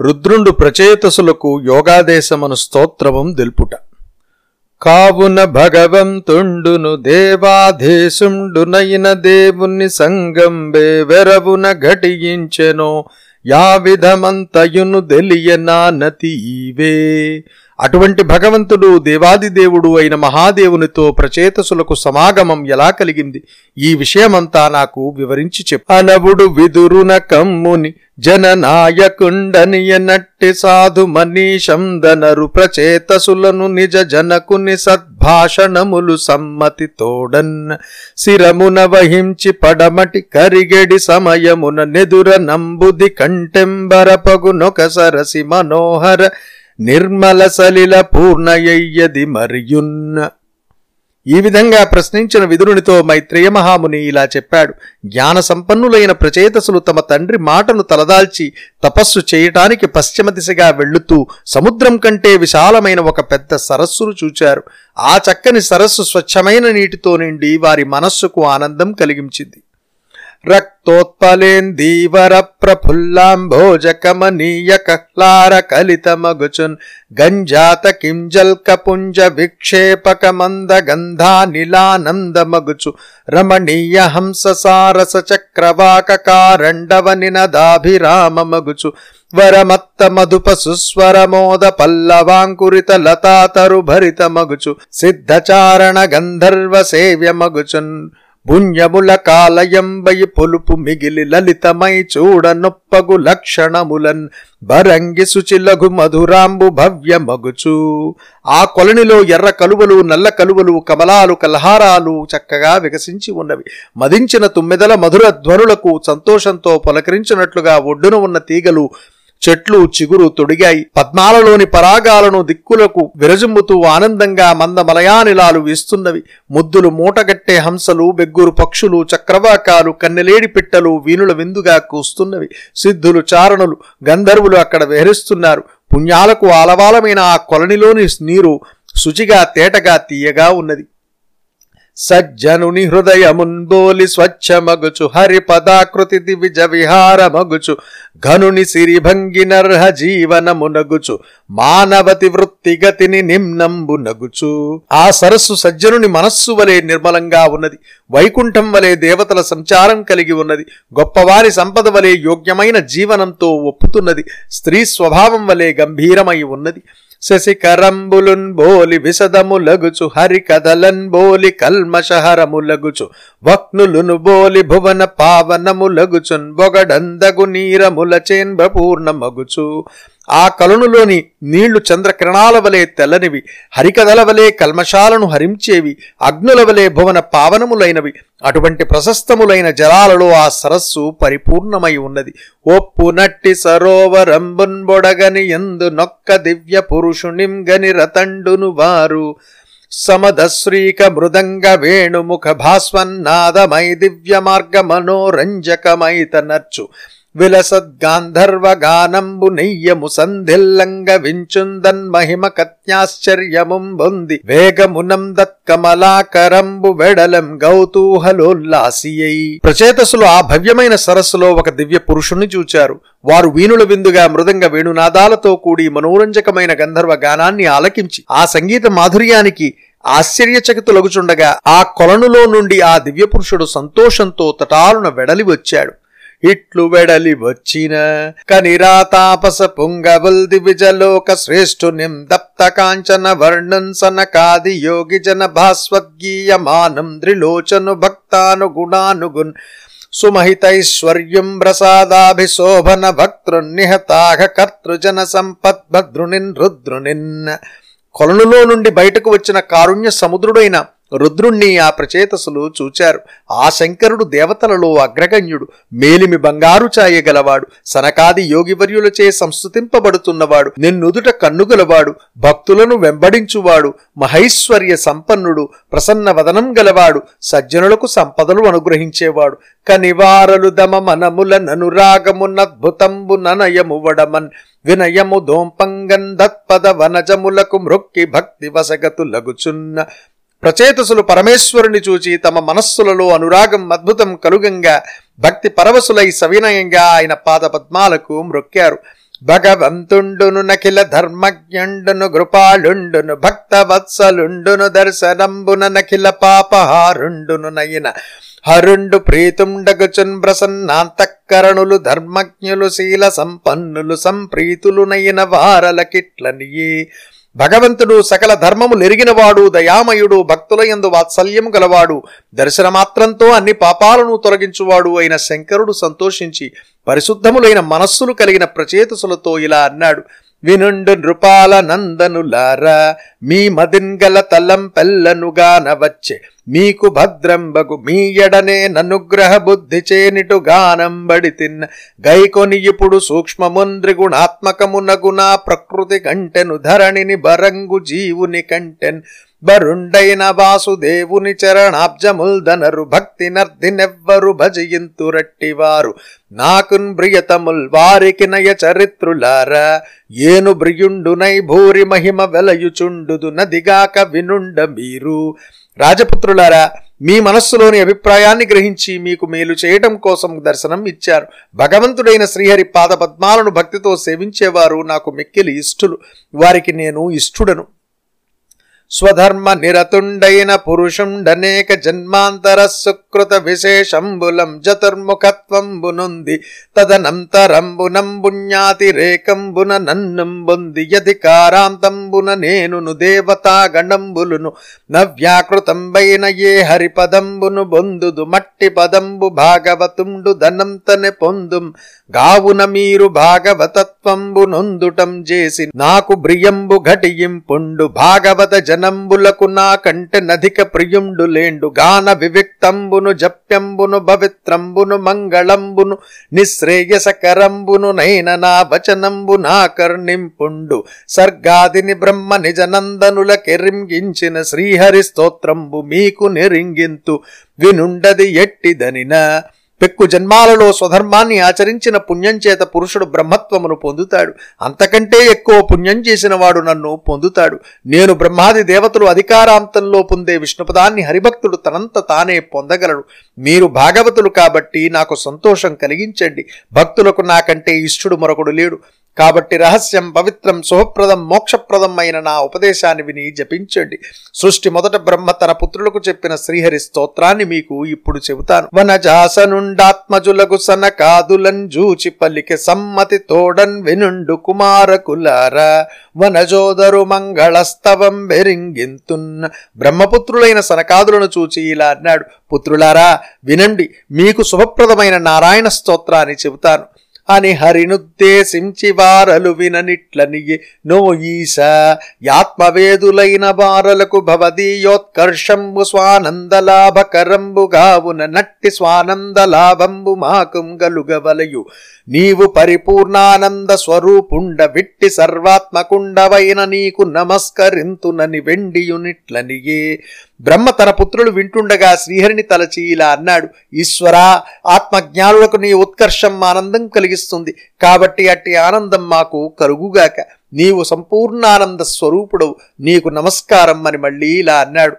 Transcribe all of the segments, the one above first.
రుద్రుండు ప్రచేతసులకు యోగాదేశమను స్తోత్రవం దెల్పుట కావున భగవంతుండును దేవాధేశుండునైన దేవుని సంగంబే వెరవున ఘటించెనో yeah విధమంతయును తెలియనానతి e-way. అటువంటి భగవంతుడు దేవాది దేవుడు అయిన మహాదేవునితో ప్రచేతసులకు సమాగమం ఎలా కలిగింది? ఈ విషయమంతా నాకు వివరించి చెప్పు. అనవుడు విదురున కమ్ముని జననాయకుండనియనట్టి సాధు మనీషందనరు ప్రచేతసులను నిజ జనకుని సద్భాషణములు సమ్మతి తోడన్. శిరమున వహించి పడమటి కరిగెడి సమయమున నెదుర నంబుది కంటెంబరపగునొక సరసి మనోహర నిర్మల సలిల పూర్ణయ్యది మరియున్న ఈ విధంగా ప్రశ్నించిన విదురునితో మైత్రేయ మహాముని ఇలా చెప్పాడు. జ్ఞాన సంపన్నులైన ప్రచేతసులు తమ తండ్రి మాటను తలదాల్చి తపస్సు చేయటానికి పశ్చిమ దిశగా వెళ్ళుతూ సముద్రం కంటే విశాలమైన ఒక పెద్ద సరస్సును చూచారు. ఆ చక్కని సరస్సు స్వచ్ఛమైన నీటితో నిండి వారి మనస్సుకు ఆనందం కలిగించింది. రక్ ప్రఫుల్లాంభోజ కమనీయ కహ్లార గంజాత కింజల్కపుంజ విక్షేపక మంద రమణీయ హంససారస చక్రవాక కారండవ నినదాభిరామ వరమత్త మధుప సుస్వరమోద పల్లవాంకురిత లతాతరు భరిత మగుచు సిద్ధచారణ గంధర్వ సేవ్య మగుచున్ పుణ్యముల కాలయంబై పొలుపు మిగిలి లలితమై చూడ నొప్పగు లక్షణములన్ బరంగి సుచిలగు మధురాంబు భవ్య మగుచు. ఆ కొలనిలో ఎర్ర కలువలు నల్ల కలువలు కమలాలు కలహారాలు చక్కగా వికసించి ఉన్నవి. మదించిన తుమ్మెదల మధుర ధ్వనులకు సంతోషంతో పలకరించినట్లుగా ఒడ్డున ఉన్న తీగలు చెట్లు చిగురు తొడిగాయి. పద్మాలలోని పరాగాలను దిక్కులకు విరజిమ్ముతూ ఆనందంగా మందమలయానిలాలు వీస్తున్నవి. ముద్దులు మూటగట్టే హంసలు బెగ్గురు పక్షులు చక్రవాకాలు కన్నెలేడి పిట్టలు వీణుల విందుగా కూస్తున్నవి. సిద్ధులు చారణులు గంధర్వులు అక్కడ విహరిస్తున్నారు. పుణ్యాలకు ఆలవాలమైన ఆ కొలనిలోని నీరు శుచిగా తేటగా తీయగా ఉన్నది. సజ్జనుని హృదయమున్బోలి స్వచ్ఛమగుచు హరి పదాకృతి దివిజ విహారమగుచు ఘనుని సిరిభంగి నర్హ జీవనమునగుచు మానవతి వృత్తిగతిని నిమ్నంబు నగుచు. ఆ సరస్సు సజ్జనుని మనస్సు వలె నిర్మలంగా ఉన్నది వైకుంఠం వలె దేవతల సంచారం కలిగి ఉన్నది గొప్పవారి సంపద వలె యోగ్యమైన జీవనంతో ఒప్పుతున్నది స్త్రీ స్వభావం వలె గంభీరమై ఉన్నది. శశికరంబులున్ బోలి విశదములగుచు హరి కదలన్ బోలి కల్మషహరములగుచు వక్నులును బోలి భువన పావనములగుచున్ బొగడందగు నీరముల చేన్బపూర్ణమగుచు ఆ కలునులోని నీళ్ళు చంద్రకిరణాల వలె తెల్లనివి హరికదల వలె కల్మషాలను హరించేవి అగ్నుల వలె భువన పావనములైనవి. అటువంటి ప్రశస్తములైన జలాలలో ఆ సరస్సు పరిపూర్ణమై ఉన్నది. ఒప్పు నట్టి సరోవరంబున్బొడగని ఎందు నొక్క దివ్య పురుషునిం గని రతండును వారు. సమదశ్రీక మృదంగ వేణుముఖ భాస్వన్నాదమై దివ్య మార్గ మనోరంజకమైత నర్చు విలసద్గాంధర్వగానంబు నెయ్యము సంధిల్లంగ వించుందన్ మహిమ కత్యాశ్చర్యముం బొంది. వేగమునం దత్కమలాకరంబు వెడలం గౌతూహలోల్లాసియై. ప్రచేతసులు ఆ భవ్యమైన సరస్సులో ఒక దివ్య పురుషుణ్ణి చూచారు. వారు వీణుల విందుగా మృదంగ వేణునాదాలతో కూడి మనోరంజకమైన గంధర్వ గానాన్ని ఆలకించి ఆ సంగీత మాధుర్యానికి ఆశ్చర్యచకితులగుచుండగా ఆ కొలనులో నుండి ఆ దివ్య పురుషుడు సంతోషంతో తటాలున వెడలి వచ్చాడు. ఇట్లు వెడలి వచ్చిన కనిరాతాపస పుంగబుల్ దివిజలోక శ్రేష్ఠునిం దప్త కాంచన వర్ణంసన కాది యోగి జన భాస్వద్గీయమానం ద్రిలోచను భక్తాను గుణానుగున్ సుమహితైశ్వర్యం ప్రసాదాభిశోభన భక్తృన్నిహతాఘ కర్తృజన సంపద్భద్రునిన్ రుద్రునిన్. కొలనులో నుండి బయటకు వచ్చిన కారుణ్య సముద్రుడైన రుద్రుణ్ణి ఆ ప్రచేతసులు చూచారు. ఆ శంకరుడు దేవతలలో అగ్రగణ్యుడు మేలిమి బంగారు ఛాయగలవాడు సనకాది యోగివర్యులచే సంస్థుతింపబడుతున్నవాడు నిన్నుదుట కన్నుగలవాడు భక్తులను వెంబడించువాడు మహైశ్వర్య సంపన్నుడు ప్రసన్న వదనం గలవాడు సజ్జనులకు సంపదలు అనుగ్రహించేవాడు. కనివారలు దమ మనముల ననురాగమునద్భుతంబు ననయము వడమన్ వినయము దోంపంగన్ దత్పద వనజములకు మృక్కి భక్తి వసగతు లగుచున్న ప్రచేతసులు పరమేశ్వరుని చూచి తమ మనస్సులలో అనురాగం అద్భుతం కలుగంగా భక్తి పరవశులై సవినయంగా ఆయన పాద పద్మాలకు మ్రొక్కారు. భగవంతుండును నఖిల ధర్మజ్ఞండును కృపాళుండును భక్త వత్సలుండును దర్శనంబున నఖిల పాపహారుండును నయన. హరుండు ప్రీతుండగచున్ ప్రసన్నాంతఃకరణులు ధర్మజ్ఞులు శీల సంపన్నులు సంప్రీతులు నయన వారలకిట్లనియే భగవంతుడు సకల ధర్మము లెరిగినవాడు దయామయుడు భక్తుల యందు వాత్సల్యం గలవాడు దర్శనమాత్రంతో అన్ని పాపాలను తొలగించువాడు అయిన శంకరుడు సంతోషించి పరిశుద్ధములైన మనస్సులు కలిగిన ప్రచేతసులతో ఇలా అన్నాడు. వినుండు నృపాల నందనులారా మీ మదిన్గల తలం పెల్లనుగాన వచ్చే మీకు భద్రంబగు మీ ఎడనే ననుగ్రహ బుద్ధి చేనిటు గానంబడి తిన్న. గైకొని ఇప్పుడు సూక్ష్మముంద్రిగుణాత్మకమునగునా ప్రకృతి కంటెను ధరణిని బరంగు జీవుని కంటెన్. బరుండైన వాసుదేవుని చరణాబ్జముల్దనరు భక్తి నర్దినెవ్వరు భజయింతురట్టివారు నాకున్ బ్రియతముల్ వారికి నయ చరిత్రులారా. ఏను బ్రియుండునై భూరి మహిమ వెలయుచుండుదు నదిగాక వినుండ మీరు. రాజపుత్రులారా మీ మనస్సులోని అభిప్రాయాన్ని గ్రహించి మీకు మేలు చేయటం కోసం దర్శనం ఇచ్చారు. భగవంతుడైన శ్రీహరి పాద పద్మాలను భక్తితో సేవించేవారు నాకు మిక్కిలి ఇష్టులు. వారికి నేను ఇష్టుడను. స్వధర్మ నిరతుండైన పురుషుండనేక జన్మాంతర సుకృత విశేషంబులం చతుర్ముఖత్వంబునుంది. తదనంతరంబునంబుణ్యాతిరేకంబున నన్నంబుంది యధికారాంతంబున నేనును దేవతాగణంబులును నవ్యాకృతంబైన ఏ హరిపదంబును బొందుదు మట్టి పదంబు భాగవతుండు ధనంతనే పొందుం. గావున మీరు భాగవతత్వంబు నొందుటం చేసి నాకు బ్రియంబు ఘటియింపుండు భాగవత జనంబులకునా కంటె కంటే నధిక ప్రియుండు లేండు. గాన వివిక్తంబును జప్యంబును భవిత్రంబును మంగళంబును నిశ్రేయసకరంబును నైన నా వచనంబు నా కర్ణింపుండు సర్గాదిని బ్రహ్మ నిజనందనుల కెరింగించిన శ్రీహరి స్తోత్రంబు మీకు నిరింగింతు. వినుండది ఎట్టిదనిన పెక్కు జన్మాలలో స్వధర్మాన్ని ఆచరించిన పుణ్యం చేత పురుషుడు బ్రహ్మత్వమును పొందుతాడు. అంతకంటే ఎక్కువ పుణ్యం చేసిన వాడు నన్ను పొందుతాడు. నేను బ్రహ్మాది దేవతలు అధికారాంతంలో పొందే విష్ణుపదాన్ని హరిభక్తుడు తనంత తానే పొందగలడు. మీరు భాగవతులు కాబట్టి నాకు సంతోషం కలిగించండి. భక్తులకు నాకంటే ఇష్టుడు మరొకడు లేడు. కాబట్టి రహస్యం పవిత్రం శుభప్రదం మోక్షప్రదం అయిన నా ఉపదేశాన్ని విని జపించండి. సృష్టి మొదట బ్రహ్మ తన పుత్రులకు చెప్పిన శ్రీహరి స్తోత్రాన్ని మీకు ఇప్పుడు చెబుతాను. వనజాసనుండాత్మజులకు సనకాదులన్ జూచి పలికి సమ్మతి తోడన్ వినుండు కుమారకులార. వనజోదరు మంగళస్తవం వెరింగింతున్. బ్రహ్మపుత్రులైన సనకాదులను చూచి ఇలా అన్నాడు. పుత్రులారా వినండి మీకు శుభప్రదమైన నారాయణ స్తోత్రాన్ని చెబుతాను. అని హరినుద్దేశించి వారలు విననిట్లనియే. నో ఈశ యాత్మవేదులైన వారలకు భవదీయోత్కర్షంబు స్వానందలాభకరంబు గావున నట్టి స్వానందలాభంబు మాకుం గలుగవలయు. నీవు పరిపూర్ణానంద స్వరూపుండ విట్టి సర్వాత్మకుండవైన నీకు నమస్కరింతునని వెండియునిట్లనియే. బ్రహ్మ తన పుత్రులు వింటుండగా శ్రీహరిని తలచి ఇలా అన్నాడు ఈశ్వరా ఆత్మజ్ఞానులకు నీ ఉత్కర్షం ఆనందం కలిగిస్తుంది. కాబట్టి అట్టి ఆనందం మాకు కలుగుగాక. నీవు సంపూర్ణానంద స్వరూపుడవు. నీకు నమస్కారం అని మళ్ళీ ఇలా అన్నాడు.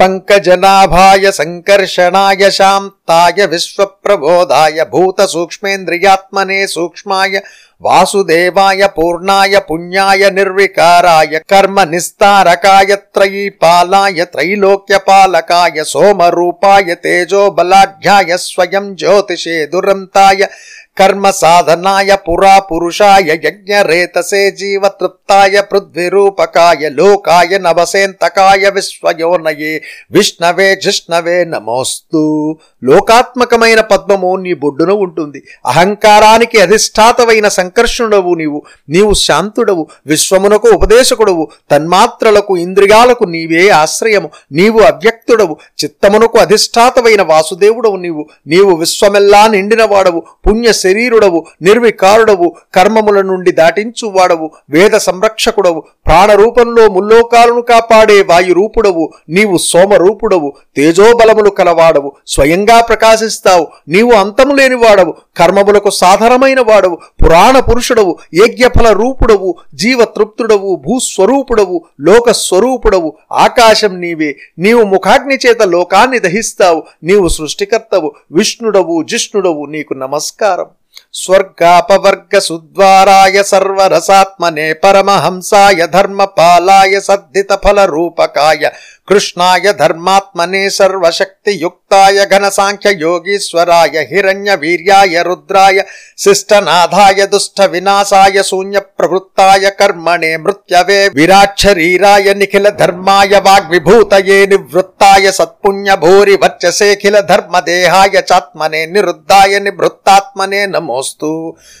పంకజనాభాయ సంకర్షణాయ శాంతాయ విశ్వప్రబోధాయ భూత సూక్ష్మేంద్రియాత్మనే సూక్ష్మాయ வாசுதேவாய பூர்ணாய புண்ணியாய நிர்விகாராய கர்ம நிஸ்தாரகாய த்ரயி பாலாய த்ரைலோக்கிய பாலகாய சோமரூபாய தேஜோபலாட்யாய ஸ்வயம் ஜோதிஷே துரந்தாய కర్మ సాధనాయ పురా పురుషాయ యజ్ఞరేతసే జీవతృప్తాయ పృథ్వీరూపకాయ లోకాయ నవసేంతకాయ విశ్వయోనయే విష్ణవే జిష్ణవే నమోస్తు లోకాత్మకమైన పద్మము నీ బొడ్డున ఉంటుంది. అహంకారానికి అధిష్టాతమైన సంకర్షణుడవు నీవు. నీవు శాంతుడవు విశ్వమునకు ఉపదేశకుడవు తన్మాత్రలకు ఇంద్రియాలకు నీవే ఆశ్రయము. నీవు అవ్యక్తుడవు చిత్తమునకు అధిష్టాతమైన వాసుదేవుడవు నీవు. నీవు విశ్వమెల్లా నిండినవాడవు పుణ్య శరీరుడవు నిర్వికారుడవు కర్మముల నుండి దాటించువాడవు వేద సంరక్షకుడవు ప్రాణరూపంలో ముల్లోకాలను కాపాడే వాయురూపుడవు నీవు సోమరూపుడవు తేజోబలములు కలవాడవు స్వయంగా ప్రకాశిస్తావు నీవు అంతము లేనివాడవు కర్మములకు సాధారణమైన వాడవు పురాణ పురుషుడవు యజ్ఞఫల రూపుడవు జీవతృప్తుడవు భూస్వరూపుడవు లోకస్వరూపుడవు ఆకాశం నీవే నీవు ముఖాగ్ని చేత లోకాన్ని దహిస్తావు నీవు సృష్టికర్తవు విష్ణుడవు జిష్ణుడవు నీకు నమస్కారం. स्वर्गापवर्गसुद्वाराय सर्वरसात्मने परमहंसाय धर्मपालाय सद्धितफलरूपकाय కృష్ణాయ ధర్మాత్మనే సర్వశక్తియుక్తాయ ఘనసాంఖ్య యోగీశ్వరాయ హిరణ్య వీర్యాయ రుద్రాయ శిష్టనాథాయ దుష్ట వినాశాయ శూన్య ప్రవృత్తాయ కర్మణే మృత్యవే విరాట్ శరీరాయ నిఖిల ధర్మాయ వాగ్విభూతయే నివృత్తాయ సత్పుణ్య భూరి వర్చసేఖిల ధర్మదేహాయ చాత్మనే నిరుద్ధాయ నివృత్తాత్మనే నమోస్తు.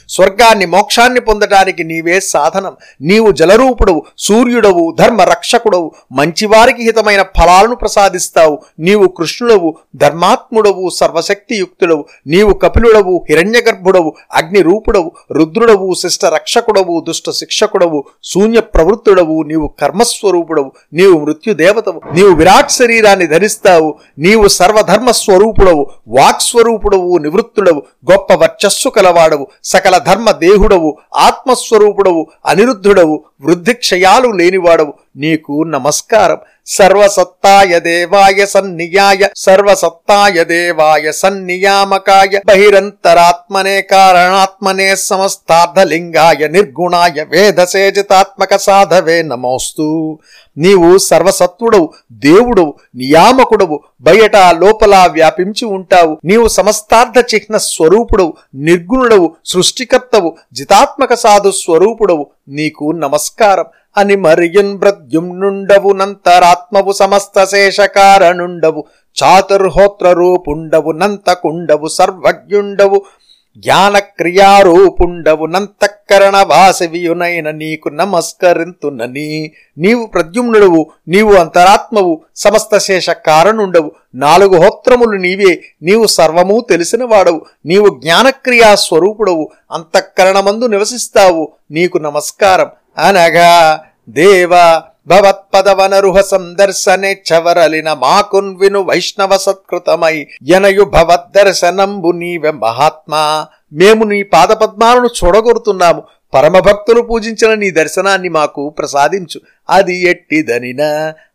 స్వర్గాన్ని మోక్షాన్ని పొందటానికి నీవే సాధనం. నీవు జలరూపుడవు సూర్యుడవు ధర్మ రక్షకుడవు మంచివారికి హితమైన ఫలాలను ప్రసాదిస్తావు. నీవు కృష్ణుడవు ధర్మాత్ముడవు సర్వశక్తియుక్తుడవు. నీవు కపిలుడవు హిరణ్యగర్భుడవు అగ్నిరూపుడవు రుద్రుడవు శిష్ట రక్షకుడవు దుష్ట శిక్షకుడవు శూన్య ప్రవృత్తుడవు. నీవు కర్మస్వరూపుడవు. నీవు మృత్యుదేవతవు. నీవు విరాట్ శరీరాన్ని ధరిస్తావు. నీవు సర్వధర్మ స్వరూపుడవు వాక్స్వరూపుడవు నివృత్తుడవు. గొప్ప వర్చస్సు కలవాడవు. సకల ధర్మ దేహుడవు. ఆత్మస్వరూపుడవు. అనిరుద్ధుడవు. వృద్ధిక్షయాలు లేనివాడవు. నీకు నమస్కారం. సర్వసత్తాయ దేవాయ సన్నియాయ సర్వసత్తాయ దేవాయ సన్నియామకాయ బహిరంతరాత్మనే కారణాత్మనే సమస్తార్థలింగాయ నిర్గుణాయ వేదసేజితాత్మక సాధవే నమోస్తు. నీవు సర్వసత్వుడవు దేవుడవు నియామకుడవు బయట లోపల వ్యాపించి ఉంటావు. నీవు సమస్తార్థ చిహ్న స్వరూపుడవు నిర్గుణుడవు సృష్టికర్తవు జితాత్మక సాధు స్వరూపుడవు. నీకు నమస్కారం. అని మరియున్ ప్రద్యుమ్నుండవు నంతరాత్మవు సమస్త శేషకారణుండవు చాతుర్హోత్ర రూపుండవు నంతకుండవు సర్వజ్ఞుండవు జ్ఞానక్రియారూపుండవు నంతఃకరణ వాసవియునైన నీకు నమస్కరింతునని. నీవు ప్రద్యుమ్నుడవు నీవు అంతరాత్మవు సమస్త శేష కారణుండవు నాలుగు హోత్రములు నీవే నీవు సర్వము తెలిసిన వాడవు నీవు జ్ఞానక్రియా స్వరూపుడవు అంతఃకరణమందు నివసిస్తావు. నీకు నమస్కారం. అనగా దేవా భవత్పదవనరుహ సందర్శనే చవరలిన మాకున్ విను వైష్ణవ సత్కృతమై ఎనయు భవద్దర్శనంబు నీవె మహాత్మా. మేము నీ పాదపద్మాలను చూడగొరుతున్నాము. పరమభక్తులు పూజించిన నీ దర్శనాన్ని మాకు ప్రసాదించు. అది ఎట్టిదనిన?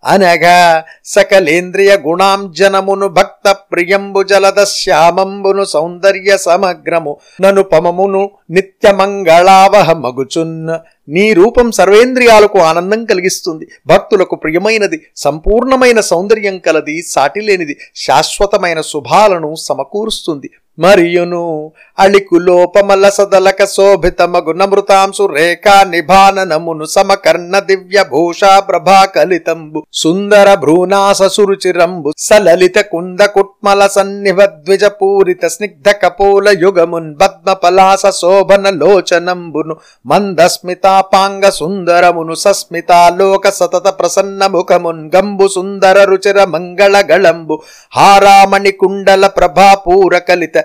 అనగా సకలేంద్రియ గుణాంజనమును భక్త ప్రియంబు జలద శ్యామంబును సౌందర్య సమగ్రము నను పమమును నిత్యమంగళావహ మగుచున్న నీ రూపం సర్వేంద్రియాలకు ఆనందం కలిగిస్తుంది. భక్తులకు ప్రియమైనది సంపూర్ణమైన సౌందర్యం కలది సాటిలేనిది శాశ్వతమైన శుభాలను సమకూరుస్తుంది. మరియును అళికు లోపమల సదలక శోభితమగు నమృతాంశు రేఖా నిభాననమును సమకర్ణ దివ్య భూషా ప్రభా కలితంబు. సుందర భ్రూనాస సురుచిరంబు సలలిత కుంద కుట్మల సన్నిభ ద్విజ పూరిత స్నిగ్ధ కపోల యుగమున్ పద్మ పలాస శోభన లోచనంబును మందస్మితాపాంగ సుందరమును సస్మితాలోక సతత ప్రసన్న ముఖమున్ గంబు సుందర రుచిర మంగళ గళంబు. హారామణి కుండల ప్రభాపూర కలిత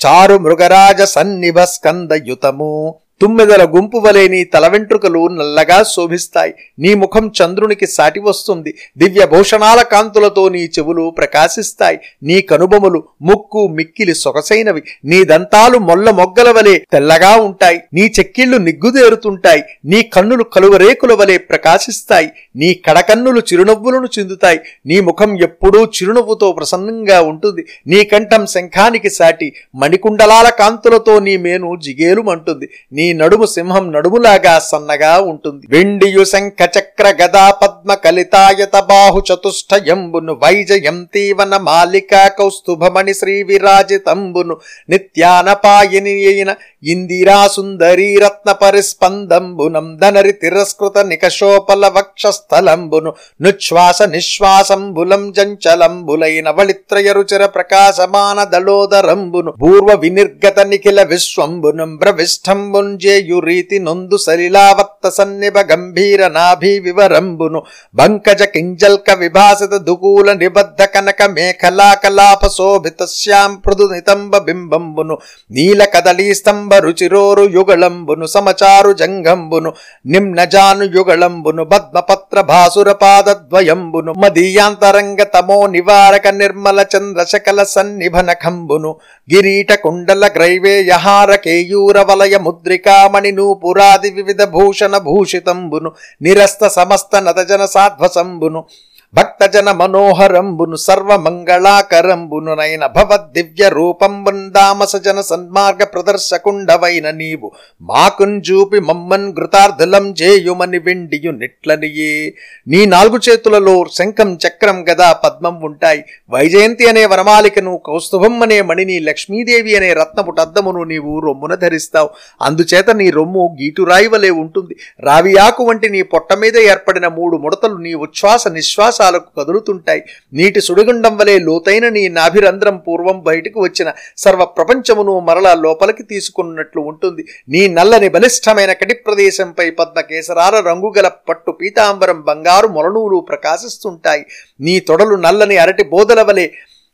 చారు మృగరాజ సన్నిభ స్కందయుతము తుమ్మెదల గుంపు వలె నీ తల వెంట్రుకలు నల్లగా శోభిస్తాయి. నీ ముఖం చంద్రునికి సాటి వస్తుంది. దివ్య భూషణాల కాంతులతో నీ చెవులు ప్రకాశిస్తాయి. నీ కనుబొమలు ముక్కు మిక్కిలి సొగసైనవి. నీ దంతాలు మొల్ల మొగ్గల వలె తెల్లగా ఉంటాయి. నీ చెక్కిళ్ళు నిగ్గుదేరుతుంటాయి. నీ కన్నులు కలువరేకుల వలె ప్రకాశిస్తాయి. నీ కడకన్నులు చిరునవ్వులను చెందుతాయి. నీ ముఖం ఎప్పుడూ చిరునవ్వుతో ప్రసన్నంగా ఉంటుంది. నీ కంఠం శంఖానికి సాటి. మణికుండలాల కాంతులతో నీ మేను జిగేలుమంటుంది నీ నడుము సింహం నడుములాగా సన్నగా ఉంటుంది. వెండియు శంఖ చక్ర గదా పద్మ కలితాయత బాహు చతుష్టయంబును వైజయంతీవన మాలికా కౌస్తుభమణి శ్రీ విరాజితంబును నిత్యానపాయని అయిన ఇందిరా రత్న పరిస్పందంబునం ధనరి తిరస్కృత నికషోపల వక్షస్థలంబును నుచ్ఛ్వాస నిశ్వాసంబులం జంచలంబులైన వళిత్రయ రుచిర ప్రకాశమాన దళోదరంబును పూర్వ వినిర్గత నిఖిల విశ్వంబునం బ్రవిష్టంబున్ జేయు నొందు సలిలావత్త సన్నిభ గంభీర నాభి వివరంబును బంకజ కింజల్క విభాసిత దుకూల నిబద్ధ కనక మేఖలా కలాప శోభిత శ్యాం పృదు నితంబ బింబంబును నీల కదలీ స్తంభ రుచిరోరు యుగళంబును సమచారు జంగంబును నిమ్నజాను యుగళంబును పద్మపత్ర భాసుర పాదద్వయంబును మదీయాంతరంగ తమో నివారక నిర్మల చంద్ర శకల సన్నిభనఖంబును గిరీట కుండల గ్రైవేయహార కేయూర వలయ ముద్రికామణి నూపురాది వివిధ భూషణ భూషితంబును నిరస్త సమస్త నతజన సాధ్వసంబును భక్తజన మనోహరంబును సర్వమంగళాకరంబును నైన భవద్ దివ్య రూపంబున్ దామస జన సన్మార్గ ప్రదర్శకుండవైన నీవు. మాకున్ మమ్మన్ ఘృతార్థులం చేయుమని వెండియు నిట్లనియే నీ నాలుగు చేతులలో శంఖం చక్రం గదా పద్మం ఉంటాయి. వైజయంతి అనే వనమాలికను కౌస్తుభం అనే మణిని లక్ష్మీదేవి అనే రత్నపుటద్దమును నీవు రొమ్మున ధరిస్తావు. అందుచేత నీ రొమ్ము గీటురాయి వలె ఉంటుంది. రావియాకు వంటి నీ పొట్ట మీద ఏర్పడిన మూడు ముడతలు నీ ఉచ్ఛ్వాస ఆకాశాలకు కదులుతుంటాయి. నీటి సుడిగుండం వలె లోతైన నీ నాభిరంధ్రం పూర్వం బయటకు వచ్చిన సర్వ ప్రపంచమును మరలా లోపలికి తీసుకున్నట్లు ఉంటుంది. నీ నల్లని బలిష్టమైన కటి ప్రదేశంపై పద్మ కేసరాల రంగుగల పట్టు పీతాంబరం బంగారు మొలనూలు ప్రకాశిస్తుంటాయి. నీ తొడలు నల్లని అరటి బోదల వలె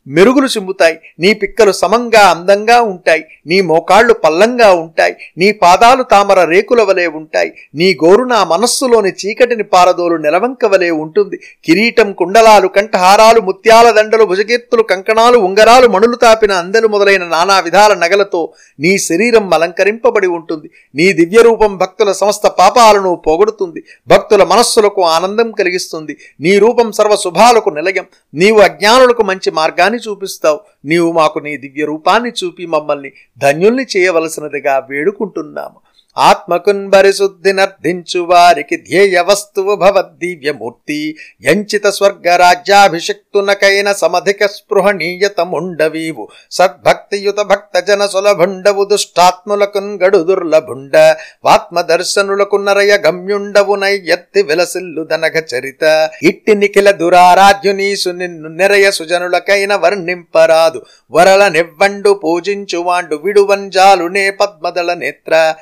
మెరుగులు చిమ్ముతాయి. నీ పిక్కలు సమంగా అందంగా ఉంటాయి. నీ మోకాళ్ళు పల్లంగా ఉంటాయి. నీ పాదాలు తామర రేకుల వలె ఉంటాయి. నీ గోరు నా మనస్సులోని చీకటిని పారదోలు నెలవంక వలె ఉంటుంది. కిరీటం కుండలాలు కంఠహారాలు ముత్యాల దండలు భుజకీర్తులు కంకణాలు ఉంగరాలు మణులు తాపిన అందెలు మొదలైన నానా విధాల నగలతో నీ శరీరం అలంకరింపబడి ఉంటుంది. నీ దివ్య రూపం భక్తుల సమస్త పాపాలను పోగొడుతుంది. భక్తుల మనస్సులకు ఆనందం కలిగిస్తుంది. నీ రూపం సర్వ శుభాలకు నిలయం. నీవు అజ్ఞానులకు మంచి మార్గాన్ని చూపిస్తావు. నీవు మాకు నీ దివ్య రూపాన్ని చూపి మమ్మల్ని ధన్యుల్ని చేయవలసినదిగా వేడుకుంటున్నాము. ఆత్మకున్ పరిశుద్ధినర్ధించు వారికి ధ్యేయ వస్తువు భవద్దివ్యమూర్తి యంచిత స్వర్గరాజ్యాభిషిక్తునకైన సమధిక స్పృహణీయతముండవీవు సద్భక్తియుత భక్తజన సులభుండవు దుష్టాత్ములకున్ గడు దుర్లభుండ వాత్మదర్శనులకు నరయ గమ్యుండవు నయ్యత్తి విలసిల్లు దనగ చరిత. ఇట్టి నిఖిల దురారాధ్యునీసు నిన్ను నిరయ సుజనులకైన వర్ణింపరాదు. వరల నివ్వండు పూజించువాండు విడువంజాలునే పద్మదళ నేత్ర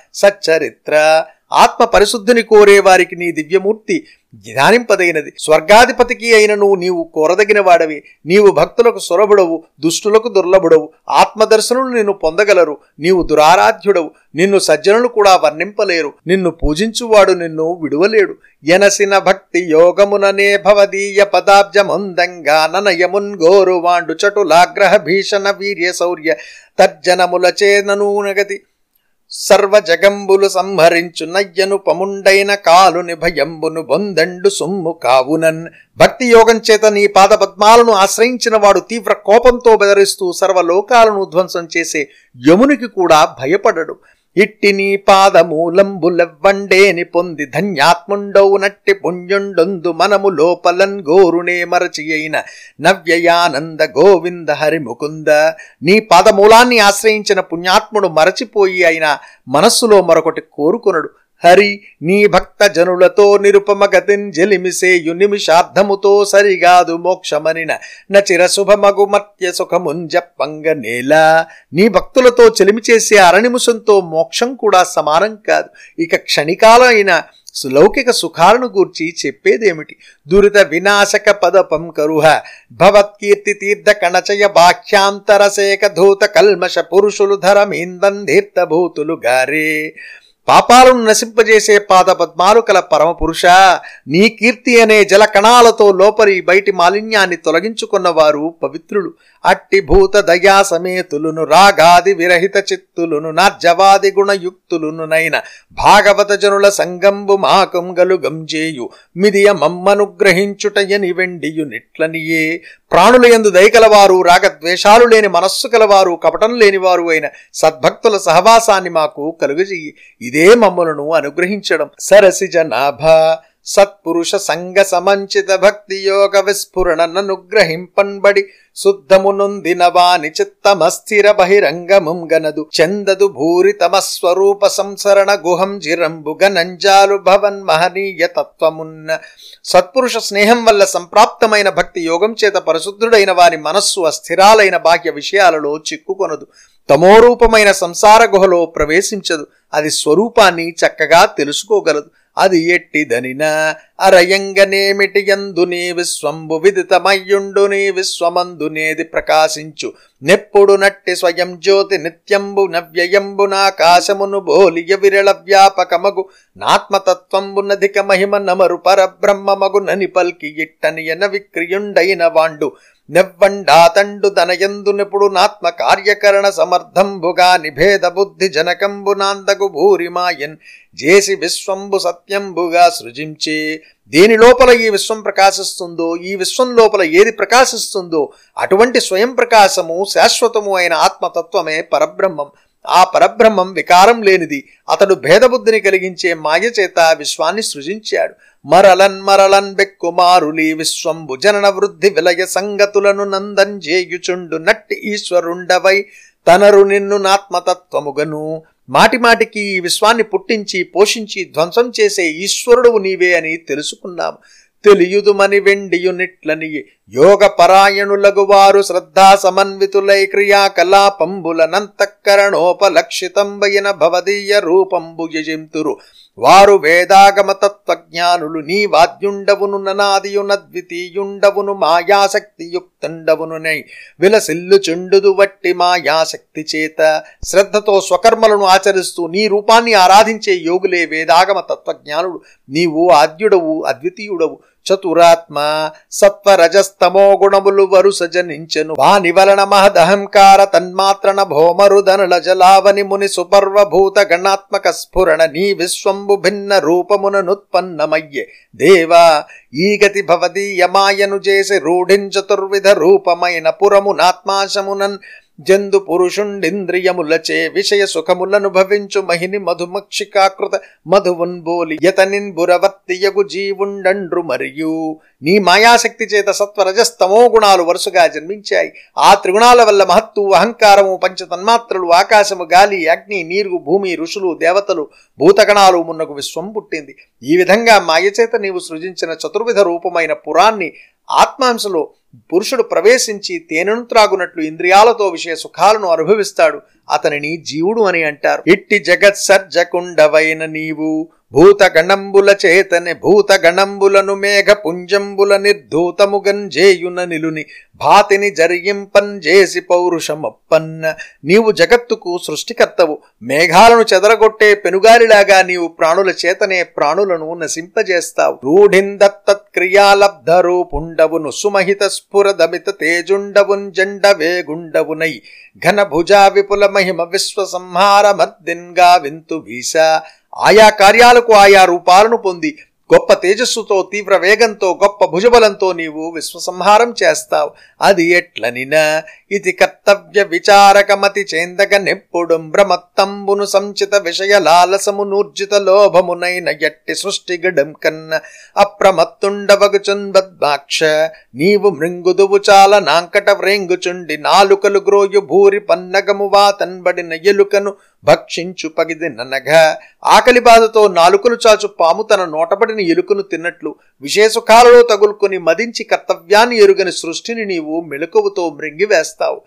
చరిత్ర. ఆత్మ పరిశుద్ధిని కోరే వారికి నీ దివ్యమూర్తి జ్ఞానింపదగినది. స్వర్గాధిపతికి అయినను నీవు కోరదగిన వాడవి. నీవు భక్తులకు సురభుడవు దుష్టులకు దుర్లభుడవు. ఆత్మదర్శనులు నిన్ను పొందగలరు. నీవు దురారాధ్యుడవు. నిన్ను సజ్జనులు కూడా వర్ణింపలేరు. నిన్ను పూజించువాడు నిన్ను విడువలేడు. ఎనసిన భక్తి యోగముననే భవదీయ పదాబ్జముందంగా ననయమున్ గోరువాండు చటులాగ్రహ భీషణ వీర్య శౌర్య తర్జనములచే చేననూనగతి సర్వ జగంబులు సంహరించు నయ్యను పముండైన కాలుని భయంబును బొందండు సొమ్ము కావునన్. భక్తి యోగం చేత నీ పాదపద్మాలను ఆశ్రయించిన వాడు తీవ్ర కోపంతో బెదరిస్తూ సర్వలోకాలను ధ్వంసం చేసే యమునికి కూడా భయపడడు. ఇట్టి నీ పాదమూలంబులెవ్వండేని పొంది ధన్యాత్ముండౌ నట్టి పుణ్యుండొందు మనము లోపలన్ గోరునే మరచి అయిన నవ్యయానంద గోవింద హరిముకుంద. నీ పాదమూలాన్ని ఆశ్రయించిన పుణ్యాత్ముడు మరచిపోయి అయిన మనస్సులో మరొకటి కోరుకొనడు. హరి నీ భక్త జనులతో నిరుపమ నిమిషార్థముతో సరిగాదు మోక్షమనిన. నచిర శుభమగు మత్య సుఖముంజప్పంగ నేల. నీ భక్తులతో చెలిమి చేసే అరణిముషంతో మోక్షం కూడా సమానం కాదు. ఇక క్షణికాలైన సులౌకిక సుఖాలను గూర్చి చెప్పేదేమిటి? దురిత వినాశక పదపం కరుహ. భవత్కీర్తి తీర్థ కణచయ బాహ్యాంతరసేక ధూత కల్మష పురుషులు ధరమీందీర్థ భూతులు గారే. పాపాలను నశింపజేసే పాద పద్మాలు కల పరమపురుష. నీ కీర్తి అనే జల కణాలతో లోపలి బయటి మాలిన్యాన్ని తొలగించుకున్నవారు పవిత్రులు. అట్టి భూత దయా సమేతులును రాగాది విరహిత చిత్తులును నార్జవాది గుణయుక్తులును నైన భాగవత జనుల సంగంబు మాకంగలు గంజేయు. మిదియ మమ్మనుగ్రహించుటయని వెండియు నిట్లనియే. ప్రాణుల ఎందు దయకలవారు రాగద్వేషాలు లేని మనస్సు కలవారు కపటం లేనివారు అయిన సద్భక్తుల సహవాసాన్ని మాకు కలుగజేయి. ఇదే మమ్మలను అనుగ్రహించడం? సరసి నాభ సత్పురుష సంగ సమంచిత భక్తి యోగ విస్ఫురణ ననుగ్రహింపన్బడి శుద్ధమునుందిన వాని చిత్తమస్థిర బహిరంగము గనదు. చందదు భూరి తమ స్వరూప సంసరణ గుహం జిరంబు గనంజాలు భవన్ మహనీయ తత్వమున్న. సత్పురుష స్నేహం వల్ల సంప్రాప్తమైన భక్తి యోగం చేత పరిశుద్ధుడైన వారి మనస్సు అస్థిరాలైన బాహ్య విషయాలలో చిక్కుకొనదు. తమోరూపమైన సంసార గుహలో ప్రవేశించదు. అది స్వరూపాన్ని చక్కగా తెలుసుకోగలదు. అది ఎట్టిదనిన? అరయంగనేమిటి నీ విశ్వంబు విదితమయ్యుండు విదితమయ్యుండునే విశ్వమందునేది ప్రకాశించు. నెప్పుడు నట్టి స్వయం జ్యోతి నిత్యంబు నవ్యయంబు నాకాశమును బోలియ విరళ వ్యాపకమగు. నాత్మతత్వంబునధిక మహిమ నమరు పరబ్రహ్మమగు నని పల్కి ఇట్టనియన విక్రియుండైన వాండు. నెవ్వండాతండు దనయందునెప్పుడు నాత్మ కార్యకరణ సమర్థంబుగా నిభేద బుద్ధి జనకంబునాందగు భూరిమాయన్. జేసి విశ్వంబు సత్యంబుగా సృజించి దేని లోపల ఈ విశ్వం ప్రకాశిస్తుందో ఈ విశ్వం లోపల ఏది ప్రకాశిస్తుందో అటువంటి స్వయం ప్రకాశము శాశ్వతము అయిన ఆత్మతత్వమే పరబ్రహ్మం. ఆ పరబ్రహ్మం వికారం లేనిది. అతడు భేదబుద్ధిని కలిగించే మాయ చేత విశ్వాన్ని సృజించాడు. మరలన్ మరలన్ బెక్కుమారులి విశ్వంబు జనన వృద్ధి విలయ సంగతులను నందంజేయుచుండు నట్టి ఈశ్వరుండవై తనరు నిన్ను నాత్మతత్వముగను మాటిమాటికి ఈ విశ్వాన్ని పుట్టించి పోషించి ధ్వంసం చేసే ఈశ్వరుడు నీవే అని తెలుసుకున్నాము తెలియుదుమని వెండియునిట్లని యోగ పరాయణులగు వారు శ్రద్ధా సమన్వితులై క్రియాకలాపంబులనంతఃకరణోపలక్షితంబైన భవదీయ రూపంబు యజింతురు. వారు వేదాగమ తత్వజ్ఞానులు నీ వాద్యుండవును ననాదియునద్వితీయుండవును ద్వితీయుండవును మాయాశక్తియుక్తుండవునునై విలసిల్లు చుండుదు వట్టి మాయాశక్తి చేత శ్రద్ధతో స్వకర్మలను ఆచరిస్తూ నీ రూపాన్ని ఆరాధించే యోగులే వేదాగమ తత్వజ్ఞానుడు నీవు ఆద్యుడవు అద్వితీయుడవు. చతురాత్మ సత్వరజస్తమో గుణములు వరుస జనించెను. వాని వలన మహదహంకార తన్మాత్రణ భోమరుదనుల జలావని ముని సుపర్వభూత గణాత్మక స్ఫురణ నీ విశ్వంబు భిన్న రూపముననుత్పన్నమయ్యే దేవా ఈ గతి భవదీయమాయను చేసి రూఢించతుర్విధ రూపమైన పురమునాత్మాశమునన్ జందు పురుషుండింద్రియములచే విషయ సుఖములను భవించు మహిని మధుమక్షికాకృత మధువున్బోలి యతనిన్ బురవత్తియగు జీవుండండ్రు మరియు నీ మాయాశక్తి చేత సత్వరజస్తమో గుణాలు వరుసగా జన్మించాయి. ఆ త్రిగుణాల వల్ల మహత్తు అహంకారము పంచతన్మాత్రలు ఆకాశము గాలి అగ్ని నీరు భూమి ఋషులు దేవతలు భూతగణాలు మున్నగు విశ్వం పుట్టింది. ఈ విధంగా మాయచేత నీవు సృజించిన చతుర్విధ రూపమైన పురాన్ని ఆత్మాంశలో పురుషుడు ప్రవేశించి తేనెను త్రాగునట్లు ఇంద్రియాలతో విషయ సుఖాలను అనుభవిస్తాడు. అతనిని జీవుడు అని అంటారు. ఇట్టి జగత్ సర్జకుండవైన నీవు. భూతగణంబుల చేతని భూతగణంబులను మేఘపుంజంబుల మేఘ పుంజంబుల నిర్ధూతముగంజేయున నిలుని భాతిని జరిగింపన్ పౌరుషమప్పన్న నీవు జగత్తుకు సృష్టికర్తవు. మేఘాలను చెదరగొట్టే పెనుగాలిలాగా నీవు ప్రాణుల చేతనే ప్రాణులను నశింపజేస్తావు. రూఢిందత్తత్క్రియాలబ్ధ రూపుండవును సుమహిత స్ఫురదమిత తేజుండవున్ జండ వేగుండవునై ఘన భుజా విపుల మహిమ విశ్వ సంహార వింతు వీసా ఆయా కార్యాలకు ఆయా రూపాలను పొంది గొప్ప తేజస్సుతో తీవ్ర వేగంతో గొప్ప భుజబలంతో నీవు విశ్వసంహారం చేస్తావు. అది ఎట్లనిన ఇది కర్తవ్య విచారకమతి చేందక నెప్పుడు భ్రమత్తంబును సంచిత విషయ లాలసము నూర్జిత లోభమునైన ఎట్టి సృష్టి గడం కన్న అప్రమత్తుండవగుచుంబద్భాక్ష నీవు మృంగుదువు చాల నాంకట వ్రేంగుచుండి నాలుకలు గ్రోయు భూరి పన్నగము వాతన్బడిన ఎలుకను భక్షించు పగిది ననగ ఆకలి బాధతో నాలుకలు చాచు పాము తన నోటబడిన ఎలుకను తిన్నట్లు విశేషకాలలో తగులుకొని మదించి కర్తవ్యాన్ని ఎరుగని సృష్టిని నీవు మెలకువతో మృంగివేస్తావు.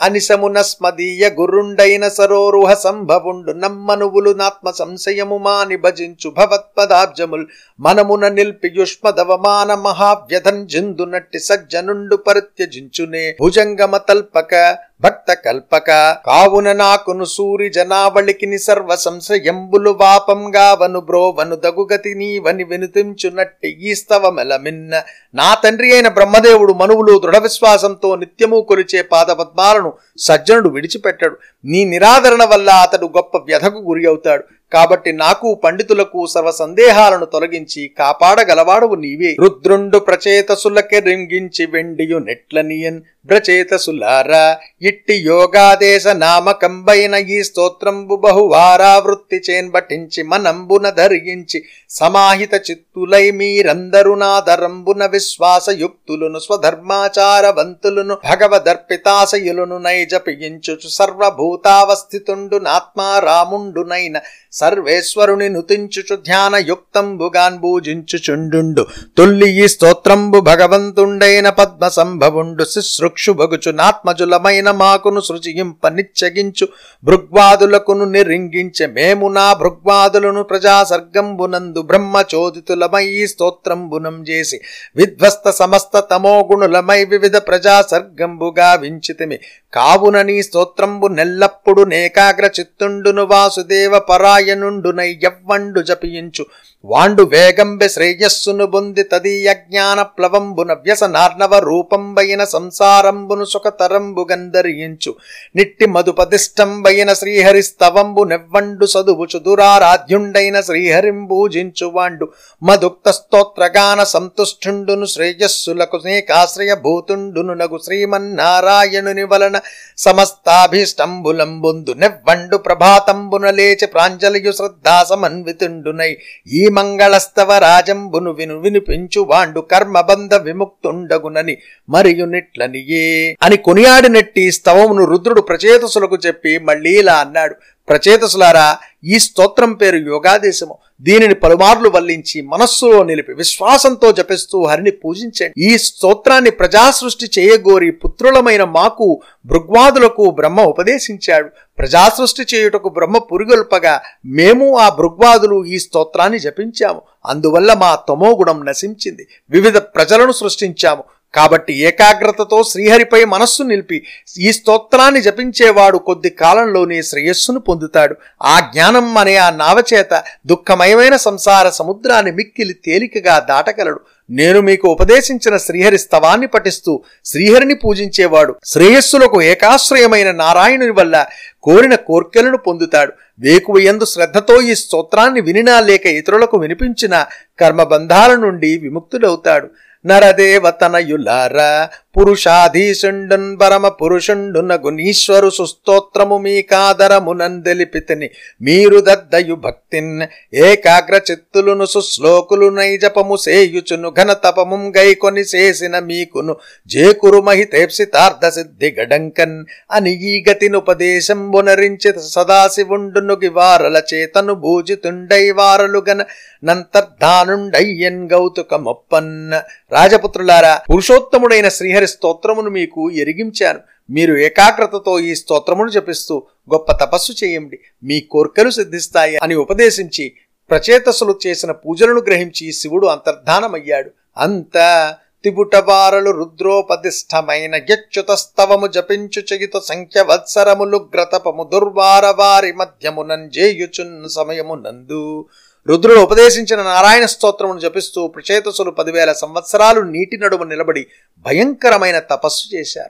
అనిశమున స్మదీయ గురుండైన సరోరుహ సంభవుండు నమ్మనువులు నాత్మ సంశయము మాని భజించు భవత్పదాబ్జముల్. మనమున నిల్పి యుష్మదవమాన మహావ్యధన్ జిందునట్టి సజ్జనుండు పరిత్యజించునే. భుజంగమ తల్పక భక్త కల్పక కావున నాకును సూరి జనావళికిని సర్వ సంశయంబులు వాపంగావను బ్రోవను దగుగతి నీవని వినుతించునట్టి ఈ స్తవమెలమిన్న నా తండ్రి అయిన బ్రహ్మదేవుడు మనువులు దృఢ విశ్వాసంతో నిత్యము కొలిచే పాదపద్మాలను సజ్జనుడు విడిచిపెట్టాడు. నీ నిరాదరణ వల్ల అతడు గొప్ప వ్యధకు గురి అవుతాడు. కాబట్టి నాకు పండితులకు సర్వ సందేహాలను తొలగించి కాపాడగలవాడవు నీవే. రుద్రుండు ప్రచేతసులకి రింగించి వెండియు నెట్లనియన్ బ్రచేతసులారా ఇట్టి యోగాదేశ నామకంబైన ఈ స్తోత్రంబు బహువారావృత్తి చేన్బటించి మనంబున ధరించి సమాహిత చిత్తులై మీరందరూ నాదరంబున విశ్వాసయుక్తులను స్వధర్మాచారవంతులను భగవదర్పితాశయులను నైజపించుచు సర్వభూతావస్థితుండు నాత్మారాముండునైన సర్వేశ్వరుని నుతించుచు ధ్యానయుక్తంబుగాన్ పూజించుచుండు తొల్లి ఈ స్తోత్రంబు భగవంతుండైన పద్మ సంభవుండు శుశ్రుక్షు భగుచు నాత్మజులమైన మాకును సృజింప నిచ్చగించు భృగ్వాదులకును నిరింగించె మేము నా భృగ్వాదులను ప్రజాసర్గంబునందు బ్రహ్మచోదితులమై ఈ స్తోత్రంబునం చేసి. విధ్వస్త సమస్త తమోగుణులమై వివిధ ప్రజాసర్గంబుగా వించితిమి. కావున నీ స్తోత్రంబు నెల్లప్పుడు నేకాగ్ర చిత్తుండును వాసుదేవ పరాయణుండునై యవ్వండు జపించు. వాండు వేగంబె శ్రేయస్సును బొంది తదీయ జ్ఞాన ప్లవంబున వ్యసనార్ణవ రూపంబైన సంసారంబును సుఖతరంబు గంధరించు నిట్టి మధుపదిష్టంబైన శ్రీహరిస్తవంబు నెవ్వండు సదువు చుదురారాధ్యుండైన శ్రీహరిం పూజించు వాండు. మధుక్త స్తోత్రగాన సంతుష్టుండును శ్రేయస్సులకు స్నేకాశ్రయ భూతుండును నగు శ్రీమన్నారాయణుని వలన సమస్తాభీష్టంబులంబుందు. నెవ్వండు ప్రభాతంబున లేచి ప్రాంజలియు శ్రద్ధా సమన్వితుండునై ఈ మంగళస్తవ రాజంబును విను వినిపించు వాండు కర్మబంధ విముక్తుండగునని మరియు నిట్లనియే అని కొనియాడినట్టి స్తవమును రుద్రుడు ప్రచేతసులకు చెప్పి మళ్ళీ ఇలా అన్నాడు. ప్రచేతసులారా ఈ స్తోత్రం పేరు యోగాదేశము. దీనిని పలుమార్లు వల్లించి మనస్సులో నిలిపి విశ్వాసంతో జపిస్తూ హరిని పూజించండి. ఈ స్తోత్రాన్ని ప్రజాసృష్టి చేయగోరి పుత్రులమైన మాకు భృగ్వాదులకు బ్రహ్మ ఉపదేశించాడు. ప్రజాసృష్టి చేయుటకు బ్రహ్మ పురుగొల్పగా మేము ఆ భృగ్వాదులు ఈ స్తోత్రాన్ని జపించాము. అందువల్ల మా తమోగుణం నశించింది. వివిధ ప్రజలను సృష్టించాము. కాబట్టి ఏకాగ్రతతో శ్రీహరిపై మనస్సు నిలిపి ఈ స్తోత్రాన్ని జపించేవాడు కొద్ది కాలంలోనే శ్రేయస్సును పొందుతాడు. ఆ జ్ఞానం అనే ఆ నావచేత దుఃఖమయమైన సంసార సముద్రాన్ని మిక్కిలి తేలికగా దాటగలడు. నేను మీకు ఉపదేశించిన శ్రీహరి స్తవాన్ని పఠిస్తూ శ్రీహరిని పూజించేవాడు. శ్రేయస్సులకు ఏకాశ్రయమైన నారాయణుని వల్ల కోరిన కోర్కెలను పొందుతాడు. వేకువ ఎందు శ్రద్ధతో ఈ స్తోత్రాన్ని వినినా లేక ఇతరులకు వినిపించిన కర్మబంధాల నుండి విముక్తుడవుతాడు. నరదేవతనయులారా పురుషాధీశుండున్ పరమ పురుషుండునగు నీశ్వరు సుస్తోత్రము మీ కాదరమునందెలిపితిని మీరు దద్దయు భక్తిన్ ఏకాగ్ర చిత్తులును సుశ్లోకులు నైజపము సేయుచును. ఘన తపముం గైకొని చేసిన మీకును జేకురు మహితేప్సితార్థ సిద్ధి గడంకన్ అని ఈ గతినుపదేశం బునరించి సదాశివుండును గివారల చేతను భూజితుండై వారలు గన నంతర్ధానుండయ్యన్ గౌతుకమొప్పన్న రాజపుత్రులారా పురుషోత్తముడైన శ్రీహరి స్తోత్రమును మీకు ఎరిగించాను. మీరు ఏకాగ్రతతో ఈ స్తోత్రమును జపిస్తూ గొప్ప తపస్సు చేయండి. మీ కోర్కెలు సిద్ధిస్తాయి అని ఉపదేశించి ప్రచేతసులు చేసిన పూజలను గ్రహించి శివుడు అంతర్ధానమయ్యాడు. అంత తిబుటవారలు రుద్రోపదిష్టమైన యచ్యుతస్తవము జపించు చగిత సంఖ్య వత్సరములు గ్రతపము దుర్వార వారి సమయము సమయమునందు రుద్రుడు ఉపదేశించిన నారాయణ స్తోత్రమును జపిస్తూ ప్రచేతసులు పదివేల సంవత్సరాలు నీటి నడుమ నిలబడి భయంకరమైన తపస్సు చేశారు.